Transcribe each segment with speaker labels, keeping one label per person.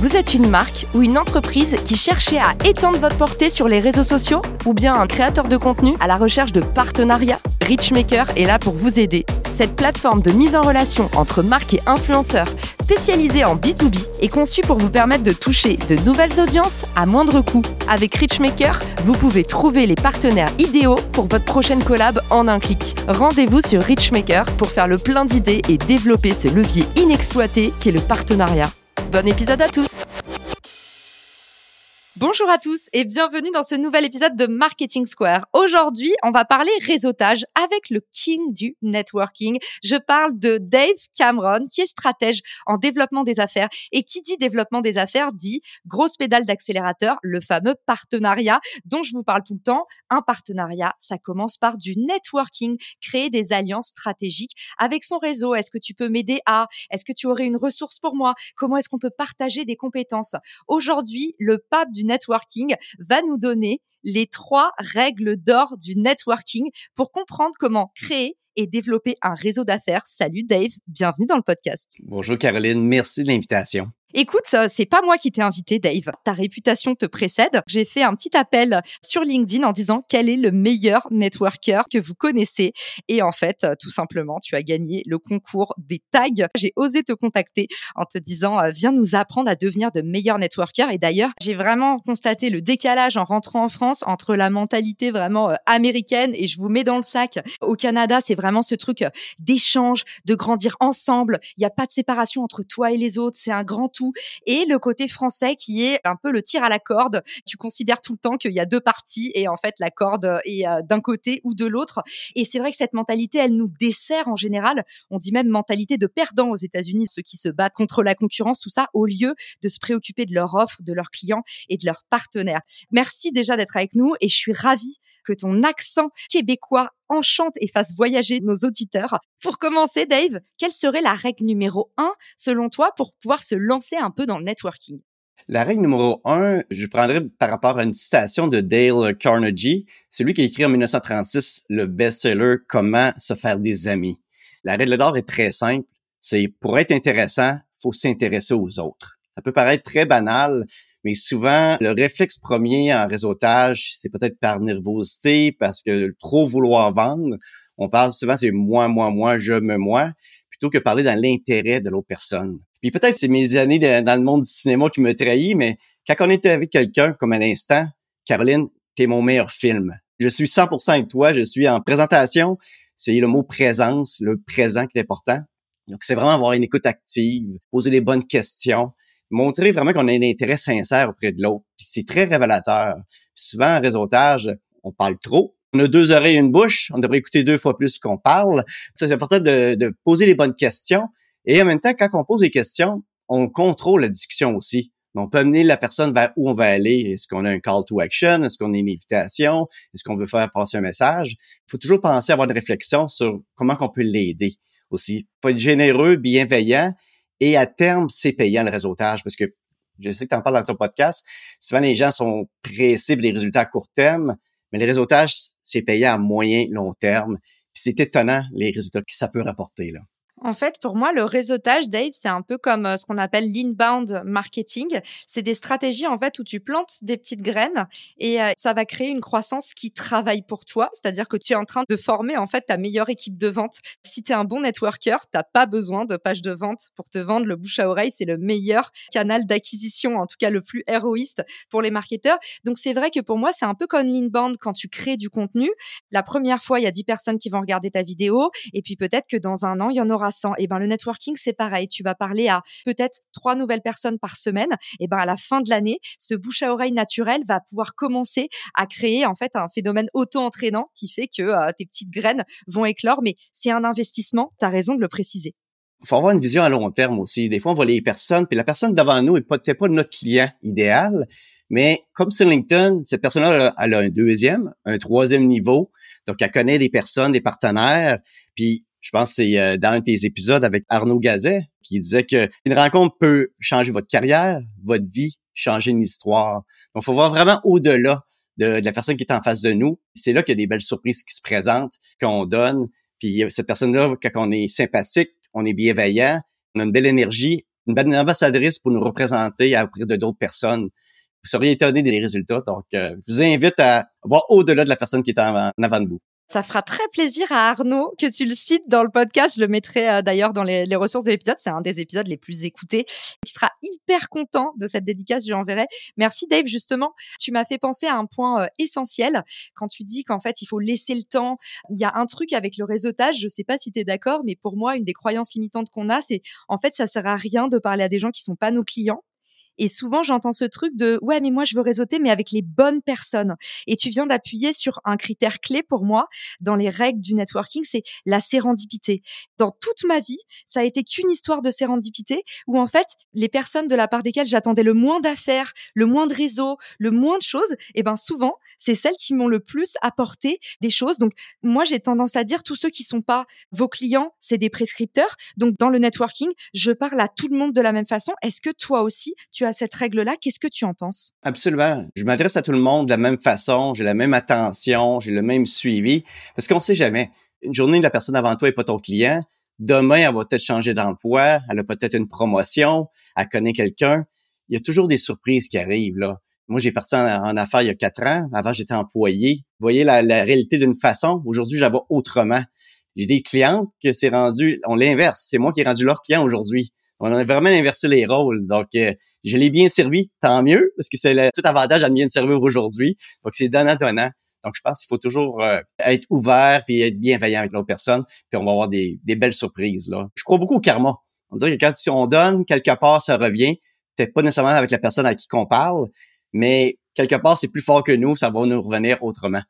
Speaker 1: Vous êtes une marque ou une entreprise qui cherchez à étendre votre portée sur les réseaux sociaux ou bien un créateur de contenu à la recherche de partenariats? Richmaker est là pour vous aider. Cette plateforme de mise en relation entre marques et influenceurs spécialisée en B2B est conçue pour vous permettre de toucher de nouvelles audiences à moindre coût. Avec Richmaker, vous pouvez trouver les partenaires idéaux pour votre prochaine collab en un clic. Rendez-vous sur Richmaker pour faire le plein d'idées et développer ce levier inexploité qu'est le partenariat. Bon épisode à tous Bonjour à tous et bienvenue dans ce nouvel épisode de Marketing Square. Aujourd'hui, on va parler réseautage avec le king du networking. Je parle de Dave Cameron, qui est stratège en développement des affaires. Et qui dit développement des affaires dit grosse pédale d'accélérateur, le fameux partenariat dont je vous parle tout le temps. Un partenariat, ça commence par du networking, créer des alliances stratégiques avec son réseau. Est-ce que tu peux m'aider à Est-ce que tu aurais une ressource pour moi? Comment est-ce qu'on peut partager des compétences? Aujourd'hui, le pape du networking va nous donner les trois règles d'or du networking pour comprendre comment créer et développer un réseau d'affaires. Salut Dave, bienvenue dans le podcast.
Speaker 2: Bonjour Caroline, merci de l'invitation.
Speaker 1: Écoute, c'est pas moi qui t'ai invité, Dave. Ta réputation te précède. J'ai fait un petit appel sur LinkedIn en disant quel est le meilleur networker que vous connaissez. Et en fait, tout simplement, tu as gagné le concours des tags. J'ai osé te contacter en te disant euh, viens nous apprendre à devenir de meilleurs networkers. Et d'ailleurs, j'ai vraiment constaté le décalage en rentrant en France entre la mentalité vraiment euh, américaine et je vous mets dans le sac. Au Canada, c'est vraiment ce truc euh, d'échange, de grandir ensemble. Il n'y a pas de séparation entre toi et les autres. C'est un grand et le côté français qui est un peu le tir à la corde. Tu considères tout le temps qu'il y a deux parties et en fait la corde est euh, d'un côté ou de l'autre. Et c'est vrai que cette mentalité, elle nous dessert en général. On dit même mentalité de perdant aux États-Unis, ceux qui se battent contre la concurrence, tout ça, au lieu de se préoccuper de leur offre, de leurs clients et de leurs partenaires. Merci déjà d'être avec nous et je suis ravie que ton accent québécois enchante et fasse voyager nos auditeurs. Pour commencer, Dave, quelle serait la règle numéro un, selon toi, pour pouvoir se lancer un peu dans le networking?
Speaker 2: La règle numéro un, je prendrais par rapport à une citation de Dale Carnegie, celui qui a écrit en 1936 le best-seller Comment se faire des amis. La règle d'or est très simple. C'est pour être intéressant, faut s'intéresser aux autres. Ça peut paraître très banal, mais souvent, le réflexe premier en réseautage, c'est peut-être par nervosité, parce que trop vouloir vendre. On parle souvent, c'est moi, moi, moi, je me, moi, plutôt que parler dans l'intérêt de l'autre personne. Puis peut-être c'est mes années dans le monde du cinéma qui me trahit, mais quand on est avec quelqu'un, comme à l'instant, Caroline, t'es mon meilleur film. Je suis 100% avec toi, je suis en présentation. C'est le mot présence, le présent qui est important. Donc, c'est vraiment avoir une écoute active, poser les bonnes questions, montrer vraiment qu'on a un intérêt sincère auprès de l'autre. C'est très révélateur. souvent, en réseautage, on parle trop. On a deux oreilles et une bouche. On devrait écouter deux fois plus qu'on parle. C'est important de, de, poser les bonnes questions. Et en même temps, quand on pose des questions, on contrôle la discussion aussi. On peut amener la personne vers où on va aller. Est-ce qu'on a un call to action? Est-ce qu'on a une invitation? Est-ce qu'on veut faire passer un message? Il faut toujours penser à avoir une réflexion sur comment on peut l'aider aussi. Il faut être généreux, bienveillant et à terme, c'est payant le réseautage parce que je sais que tu en parles dans ton podcast. Souvent, les gens sont pressés des résultats à court terme, mais le réseautage, c'est payant à moyen, long terme. Puis c'est étonnant les résultats que ça peut rapporter. Là.
Speaker 1: En fait, pour moi, le réseautage, Dave, c'est un peu comme euh, ce qu'on appelle l'inbound marketing. C'est des stratégies en fait où tu plantes des petites graines et euh, ça va créer une croissance qui travaille pour toi. C'est-à-dire que tu es en train de former en fait ta meilleure équipe de vente. Si tu es un bon networker, t'as pas besoin de page de vente pour te vendre. Le bouche à oreille, c'est le meilleur canal d'acquisition, en tout cas le plus héroïste pour les marketeurs. Donc c'est vrai que pour moi, c'est un peu comme l'inbound quand tu crées du contenu. La première fois, il y a 10 personnes qui vont regarder ta vidéo et puis peut-être que dans un an, il y en aura et ben le networking c'est pareil. Tu vas parler à peut-être trois nouvelles personnes par semaine. Et ben à la fin de l'année, ce bouche à oreille naturel va pouvoir commencer à créer en fait un phénomène auto-entraînant qui fait que euh, tes petites graines vont éclore. Mais c'est un investissement. Tu as raison de le préciser.
Speaker 2: faut avoir une vision à long terme aussi. Des fois, on voit les personnes, puis la personne devant nous est peut-être pas notre client idéal, mais comme sur LinkedIn, cette personne-là, elle a un deuxième, un troisième niveau. Donc, elle connaît des personnes, des partenaires. Puis, je pense que c'est euh, dans un de tes épisodes avec Arnaud Gazet qui disait que une rencontre peut changer votre carrière, votre vie, changer une histoire. Donc, faut voir vraiment au-delà de, de, la personne qui est en face de nous. C'est là qu'il y a des belles surprises qui se présentent, qu'on donne. Puis cette personne-là, quand on est sympathique, on est bienveillant, on a une belle énergie, une belle ambassadrice pour nous représenter auprès de d'autres personnes. Vous seriez étonné des résultats. Donc, euh, je vous invite à voir au-delà de la personne qui est en avant de vous.
Speaker 1: Ça fera très plaisir à Arnaud que tu le cites dans le podcast. Je le mettrai euh, d'ailleurs dans les, ressources de l'épisode. C'est un des épisodes les plus écoutés. Il sera hyper content de cette dédicace, je l'enverrai. Merci Dave, justement. Tu m'as fait penser à un point euh, essentiel quand tu dis qu'en fait, il faut laisser le temps. Il y a un truc avec le réseautage, je sais pas si tu es d'accord, mais pour moi, une des croyances limitantes qu'on a, c'est en fait, ça sert à rien de parler à des gens qui sont pas nos clients et souvent, j'entends ce truc de ouais, mais moi, je veux réseauter, mais avec les bonnes personnes. Et tu viens d'appuyer sur un critère clé pour moi dans les règles du networking, c'est la sérendipité. Dans toute ma vie, ça a été qu'une histoire de sérendipité où en fait, les personnes de la part desquelles j'attendais le moins d'affaires, le moins de réseaux, le moins de choses, et eh ben souvent, c'est celles qui m'ont le plus apporté des choses. Donc moi, j'ai tendance à dire tous ceux qui sont pas vos clients, c'est des prescripteurs. Donc dans le networking, je parle à tout le monde de la même façon. Est-ce que toi aussi, tu as cette règle-là? Qu'est-ce que tu en penses?
Speaker 2: Absolument. Je m'adresse à tout le monde de la même façon, j'ai la même attention, j'ai le même suivi, parce qu'on ne sait jamais. Une journée, la personne avant toi n'est pas ton client. Demain, elle va peut-être changer d'emploi, elle a peut-être une promotion, elle connaît quelqu'un. Il y a toujours des surprises qui arrivent, là. Moi, j'ai parti en, affaires il y a quatre ans. Avant, j'étais employé. Vous voyez la, réalité d'une façon. Aujourd'hui, je vois autrement. J'ai des clientes que c'est rendu, on l'inverse. C'est moi qui ai rendu leur client aujourd'hui. On a vraiment inversé les rôles. Donc, euh, je l'ai bien servi, tant mieux, parce que c'est tout avantage à bien servir aujourd'hui. Donc, c'est donnant-donnant. Donc, je pense qu'il faut toujours euh, être ouvert et être bienveillant avec l'autre personne, puis on va avoir des, belles surprises. Là. Je crois beaucoup au karma. On dirait que quand on donne, quelque part, ça revient. Peut-être pas nécessairement avec la personne à qui qu'on parle, mais quelque part, c'est plus fort que nous, ça va nous revenir autrement.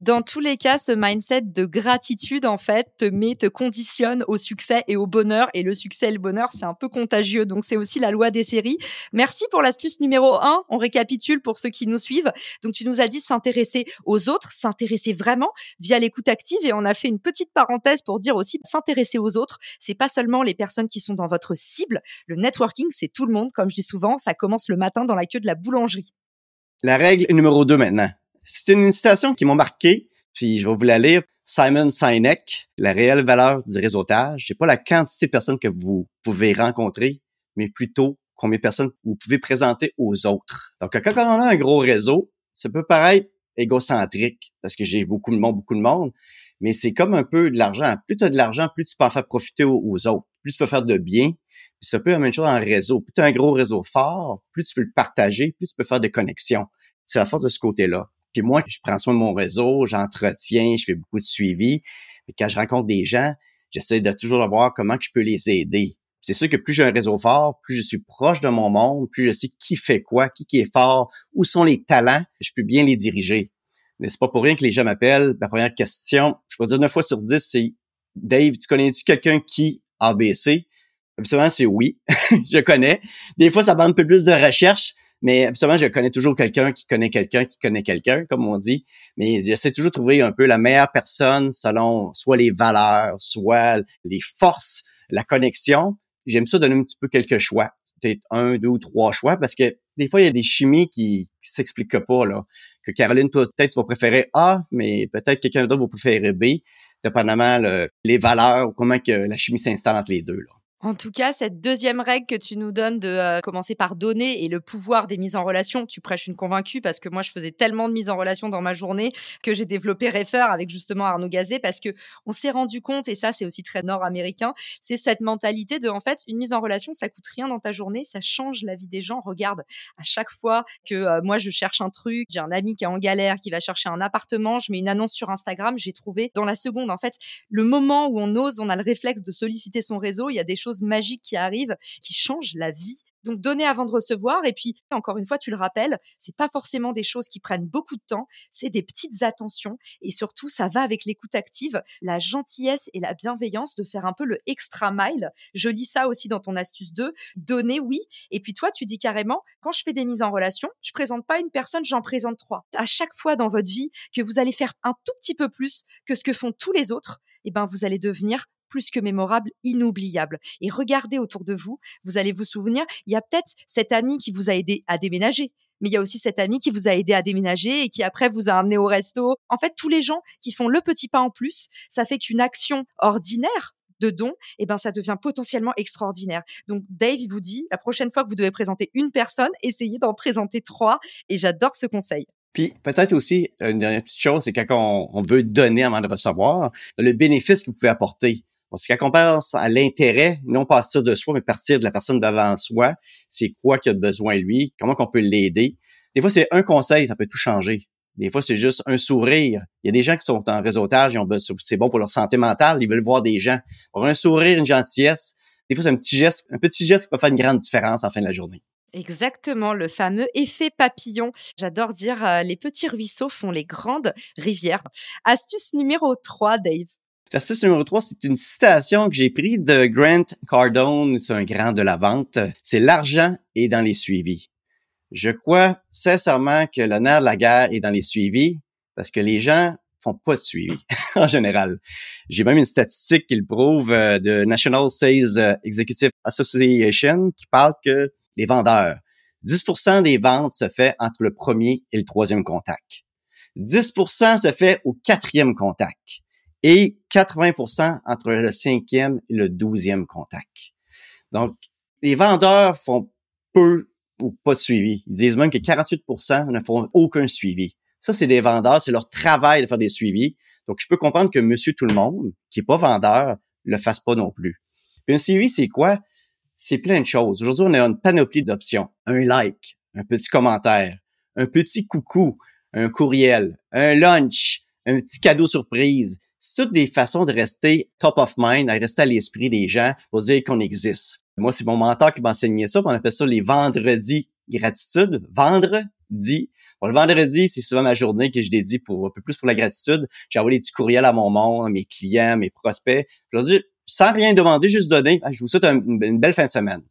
Speaker 1: Dans tous les cas, ce mindset de gratitude, en fait, te met, te conditionne au succès et au bonheur. Et le succès et le bonheur, c'est un peu contagieux. Donc, c'est aussi la loi des séries. Merci pour l'astuce numéro 1. On récapitule pour ceux qui nous suivent. Donc, tu nous as dit s'intéresser aux autres, s'intéresser vraiment via l'écoute active. Et on a fait une petite parenthèse pour dire aussi s'intéresser aux autres. C'est pas seulement les personnes qui sont dans votre cible. Le networking, c'est tout le monde. Comme je dis souvent, ça commence le matin dans la queue de la boulangerie.
Speaker 2: La règle numéro 2 maintenant. C'est une citation qui m'a marqué, puis je vais vous la lire. Simon Sinek, la réelle valeur du réseautage, c'est pas la quantité de personnes que vous pouvez rencontrer, mais plutôt combien de personnes vous pouvez présenter aux autres. Donc, quand on a un gros réseau, ça peut paraître égocentrique parce que j'ai beaucoup de monde, beaucoup de monde, mais c'est comme un peu de l'argent. Plus tu as de l'argent, plus tu peux en faire profiter aux, autres, plus tu peux faire de bien. Ça peut la même chose en réseau. Plus tu as un gros réseau fort, plus tu peux le partager, plus tu peux faire des connexions. C'est la force de ce côté-là. Puis moi, je prends soin de mon réseau, j'entretiens, je fais beaucoup de suivi. Mais quand je rencontre des gens, j'essaie de toujours voir comment je peux les aider. C'est sûr que plus j'ai un réseau fort, plus je suis proche de mon monde, plus je sais qui fait quoi, qui, qui est fort, où sont les talents, je peux bien les diriger. Mais c'est pas pour rien que les gens m'appellent. Ma première question, je peux dire 9 fois sur 10, c'est Dave, tu connais-tu quelqu'un qui ABC? Absolument, c'est oui. je connais. Des fois, ça demande un peu plus de recherche, mais absolument, je connais toujours quelqu'un qui connaît quelqu'un qui connaît quelqu'un, comme on dit. Mais j'essaie toujours de trouver un peu la meilleure personne selon soit les valeurs, soit les forces, la connexion. J'aime ça donner un petit peu quelques choix. Peut-être un, deux ou trois choix parce que des fois, il y a des chimies qui, s'expliquent pas, là. Que Caroline, peut-être, vas préférer A, mais peut-être quelqu'un d'autre va préférer B, dépendamment les valeurs ou comment que la chimie s'installe entre les deux, là.
Speaker 1: En tout cas, cette deuxième règle que tu nous donnes de euh, commencer par donner et le pouvoir des mises en relation, tu prêches une convaincue parce que moi, je faisais tellement de mises en relation dans ma journée que j'ai développé Refer avec justement Arnaud Gazet parce que on s'est rendu compte, et ça, c'est aussi très nord-américain, c'est cette mentalité de, en fait, une mise en relation, ça coûte rien dans ta journée, ça change la vie des gens. Regarde, à chaque fois que euh, moi, je cherche un truc, j'ai un ami qui est en galère, qui va chercher un appartement, je mets une annonce sur Instagram, j'ai trouvé dans la seconde, en fait, le moment où on ose, on a le réflexe de solliciter son réseau, il y a des choses choses magiques qui arrivent, qui changent la vie donc donner avant de recevoir. Et puis encore une fois, tu le rappelles, c'est pas forcément des choses qui prennent beaucoup de temps, c'est des petites attentions et surtout ça va avec l'écoute active, la gentillesse et la bienveillance de faire un peu le extra mile. Je lis ça aussi dans ton astuce 2, donner oui. Et puis toi, tu dis carrément quand je fais des mises en relation, je présente pas une personne, j'en présente trois. À chaque fois dans votre vie que vous allez faire un tout petit peu plus que ce que font tous les autres, eh ben vous allez devenir plus que mémorable, inoubliable. Et regardez autour de vous, vous allez vous souvenir, il y a peut-être cet ami qui vous a aidé à déménager, mais il y a aussi cet ami qui vous a aidé à déménager et qui après vous a amené au resto. En fait, tous les gens qui font le petit pas en plus, ça fait qu'une action ordinaire de don, eh ben ça devient potentiellement extraordinaire. Donc Dave, il vous dit, la prochaine fois que vous devez présenter une personne, essayez d'en présenter trois. Et j'adore ce conseil.
Speaker 2: Puis peut-être aussi, une dernière petite chose, c'est quand on, on, veut donner avant de recevoir, le bénéfice que vous pouvez apporter. Parce que quand pense à l'intérêt, non partir de soi, mais partir de la personne devant soi, c'est quoi qu'il a besoin lui, comment qu'on peut l'aider. Des fois, c'est un conseil, ça peut tout changer. Des fois, c'est juste un sourire. Il y a des gens qui sont en réseautage, c'est bon pour leur santé mentale, ils veulent voir des gens. Pour un sourire, une gentillesse, des fois, c'est un petit geste, un petit geste qui peut faire une grande différence en fin de la journée.
Speaker 1: Exactement, le fameux effet papillon. J'adore dire euh, les petits ruisseaux font les grandes rivières. Astuce numéro 3, Dave.
Speaker 2: L'astuce numéro 3, c'est une citation que j'ai prise de Grant Cardone, c'est un grand de la vente. C'est l'argent est dans les suivis. Je crois sincèrement que l'honneur de la guerre est dans les suivis parce que les gens font pas de suivi en général. J'ai même une statistique qui le prouve euh, de National Sales Executive Association qui parle que les vendeurs, 10% des ventes se fait entre le premier et le troisième contact. 10% se fait au quatrième contact et 80% entre le cinquième et le douzième contact. Donc, les vendeurs font peu ou pas de suivi. Ils disent même que 48% ne font aucun suivi. Ça, c'est des vendeurs, c'est leur travail de faire des suivis. Donc, je peux comprendre que monsieur tout le monde, qui est pas vendeur, le fasse pas non plus. Puis un suivi, c'est quoi? C'est plein de choses. Aujourd'hui, on a une panoplie d'options. Un like, un petit commentaire, un petit coucou, un courriel, un lunch, un petit cadeau surprise c'est toutes des façons de rester top of mind, à rester à l'esprit des gens pour dire qu'on existe. Moi, c'est mon mentor qui m'a enseigné ça, on appelle ça les vendredis gratitude. Vendredi. Bon, le vendredi, c'est souvent ma journée que je dédie pour un peu plus pour la gratitude. J'envoie des petits courriels à mon monde, à mes clients, mes prospects. Je leur dis, sans rien demander, juste donner, je vous souhaite une belle fin de semaine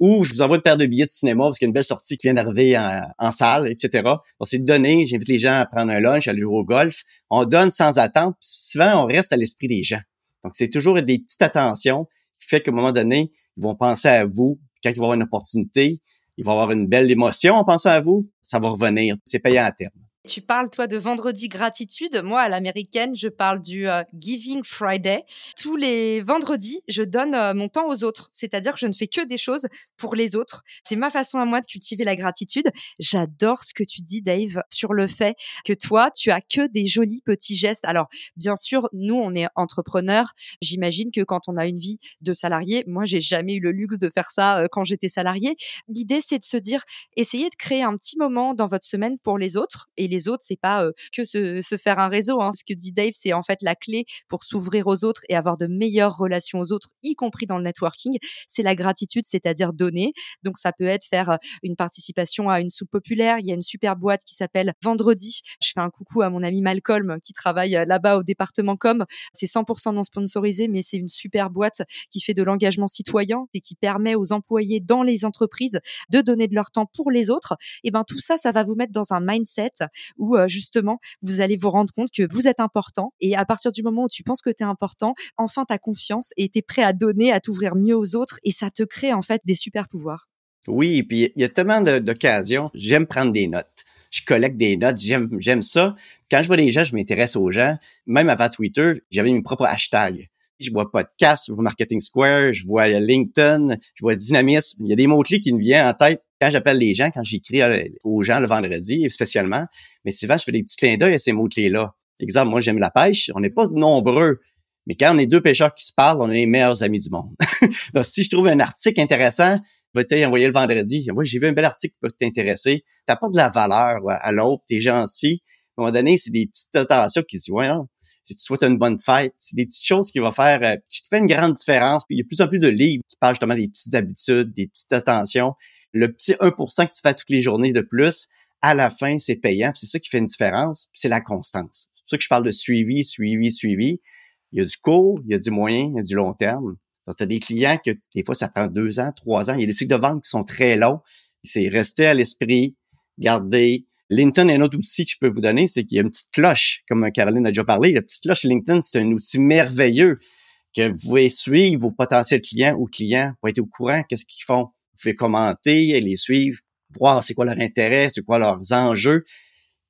Speaker 2: ou je vous envoie une paire de billets de cinéma parce qu'il y a une belle sortie qui vient d'arriver en, salle, etc. Donc, c'est de donner. J'invite les gens à prendre un lunch, à aller au golf. On donne sans attendre. Puis souvent, on reste à l'esprit des gens. Donc, c'est toujours des petites attentions qui fait qu'à un moment donné, ils vont penser à vous. Quand ils vont avoir une opportunité, ils vont avoir une belle émotion en pensant à vous. Ça va revenir. C'est payant à terme.
Speaker 1: Tu parles, toi, de vendredi gratitude. Moi, à l'américaine, je parle du euh, Giving Friday. Tous les vendredis, je donne euh, mon temps aux autres. C'est-à-dire que je ne fais que des choses pour les autres. C'est ma façon à moi de cultiver la gratitude. J'adore ce que tu dis, Dave, sur le fait que toi, tu as que des jolis petits gestes. Alors, bien sûr, nous, on est entrepreneurs. J'imagine que quand on a une vie de salarié, moi, j'ai jamais eu le luxe de faire ça euh, quand j'étais salarié. L'idée, c'est de se dire, essayez de créer un petit moment dans votre semaine pour les autres et les autres, c'est pas que se, faire un réseau. Hein. Ce que dit Dave, c'est en fait la clé pour s'ouvrir aux autres et avoir de meilleures relations aux autres, y compris dans le networking. C'est la gratitude, c'est-à-dire donner. Donc ça peut être faire une participation à une soupe populaire. Il y a une super boîte qui s'appelle Vendredi. Je fais un coucou à mon ami Malcolm qui travaille là-bas au département com. C'est 100% non sponsorisé, mais c'est une super boîte qui fait de l'engagement citoyen et qui permet aux employés dans les entreprises de donner de leur temps pour les autres. Et ben tout ça, ça va vous mettre dans un mindset où euh, justement vous allez vous rendre compte que vous êtes important et à partir du moment où tu penses que tu es important, enfin tu as confiance et tu es prêt à donner, à t'ouvrir mieux aux autres et ça te crée en fait des super pouvoirs.
Speaker 2: Oui, puis il y a tellement d'occasions, j'aime prendre des notes. Je collecte des notes, j'aime j'aime ça. Quand je vois les gens, je m'intéresse aux gens. Même avant Twitter, j'avais mes propres hashtags. Je vois podcast, je vois Marketing Square, je vois LinkedIn, je vois Dynamisme. Il y a des mots-clés qui me viennent en tête quand j'appelle les gens, quand j'écris euh, aux gens le vendredi, spécialement, mais souvent, je fais des petits clins d'œil à ces mots-clés-là. Exemple, moi, j'aime la pêche. On n'est pas nombreux, mais quand on est deux pêcheurs qui se parlent, on est les meilleurs amis du monde. Donc, si je trouve un article intéressant, je vais t'envoyer le vendredi. J'ai vu un bel article qui peut t'intéresser. T'apportes de la valeur à l'autre, t'es gentil. À un moment donné, c'est des petites attentions qui disent, ouais, non, si tu souhaites une bonne fête. C'est des petites choses qui vont faire, euh, qui te fait une grande différence. Puis il y a de plus en plus de livres qui parlent justement des petites habitudes, des petites attentions. Le petit 1% que tu fais toutes les journées de plus, à la fin, c'est payant. C'est ça qui fait une différence. C'est la constance. C'est pour ça que je parle de suivi, suivi, suivi. Il y a du court, il y a du moyen, il y a du long terme. Tu as des clients que des fois, ça prend deux ans, trois ans. Il y a des cycles de vente qui sont très longs. C'est rester à l'esprit, garder. LinkedIn, un autre outil que je peux vous donner, c'est qu'il y a une petite cloche, comme Caroline a déjà parlé. La petite cloche LinkedIn, c'est un outil merveilleux que vous pouvez suivre vos potentiels clients ou clients pour être au courant, qu'est-ce qu'ils font. Vous pouvez commenter, les suivre, voir c'est quoi leur intérêt, c'est quoi leurs enjeux.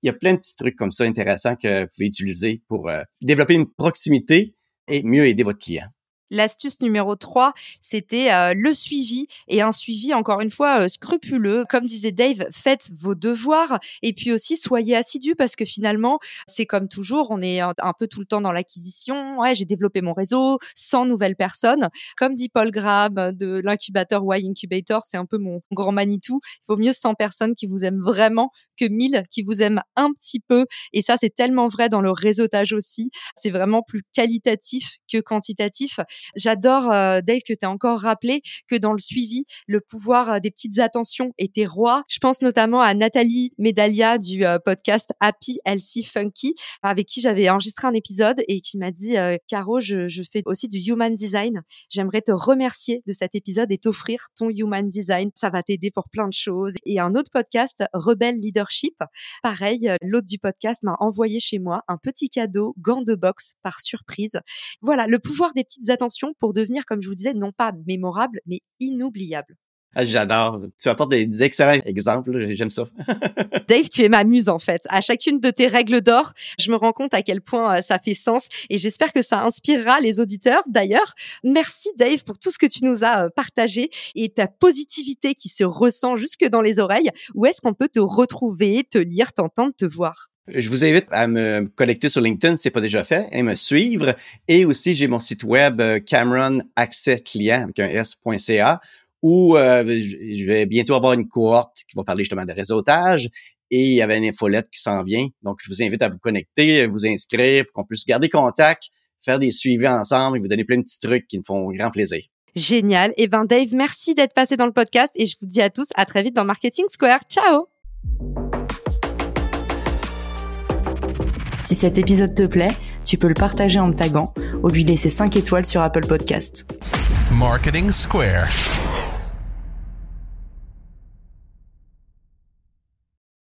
Speaker 2: Il y a plein de petits trucs comme ça intéressants que vous pouvez utiliser pour euh, développer une proximité et mieux aider votre client.
Speaker 1: L'astuce numéro 3, c'était euh, le suivi et un suivi, encore une fois, euh, scrupuleux. Comme disait Dave, faites vos devoirs et puis aussi soyez assidus parce que finalement, c'est comme toujours, on est un, peu tout le temps dans l'acquisition. Ouais, j'ai développé mon réseau, 100 nouvelles personnes. Comme dit Paul Graham de l'incubateur Y Incubator, c'est un peu mon grand Manitou. Il vaut mieux 100 personnes qui vous aiment vraiment que 1000 qui vous aiment un petit peu. Et ça, c'est tellement vrai dans le réseautage aussi. C'est vraiment plus qualitatif que quantitatif. J'adore, euh, Dave, que tu as encore rappelé que dans le suivi, le pouvoir euh, des petites attentions était roi. Je pense notamment à Nathalie Medalia du euh, podcast Happy, Healthy, Funky, avec qui j'avais enregistré un épisode et qui m'a dit, Caro, je, je fais aussi du human design. J'aimerais te remercier de cet épisode et t'offrir ton human design. Ça va t'aider pour plein de choses. Et un autre podcast, Rebelle Pareil, l'autre du podcast m'a envoyé chez moi un petit cadeau, gant de boxe par surprise. Voilà, le pouvoir des petites attentions pour devenir, comme je vous disais, non pas mémorable, mais inoubliable.
Speaker 2: Ah, j'adore. Tu apportes des excellents exemples. J'aime ça.
Speaker 1: Dave, tu es ma muse en fait. À chacune de tes règles d'or, je me rends compte à quel point euh, ça fait sens et j'espère que ça inspirera les auditeurs. D'ailleurs, merci Dave pour tout ce que tu nous as euh, partagé et ta positivité qui se ressent jusque dans les oreilles. Où est-ce qu'on peut te retrouver, te lire, t'entendre, te voir?
Speaker 2: Je vous invite à me connecter sur LinkedIn si ce n'est pas déjà fait et me suivre. Et aussi, j'ai mon site web euh, Cameron Accès Client avec un S.ca où euh, je vais bientôt avoir une cohorte qui va parler justement de réseautage et il y avait une infolette qui s'en vient. Donc, je vous invite à vous connecter, vous inscrire pour qu'on puisse garder contact, faire des suivis ensemble et vous donner plein de petits trucs qui me font grand plaisir.
Speaker 1: Génial. Et eh ben Dave, merci d'être passé dans le podcast et je vous dis à tous à très vite dans Marketing Square. Ciao.
Speaker 3: Si cet épisode te plaît, tu peux le partager en me taguant ou lui laisser 5 étoiles sur Apple Podcast. Marketing Square.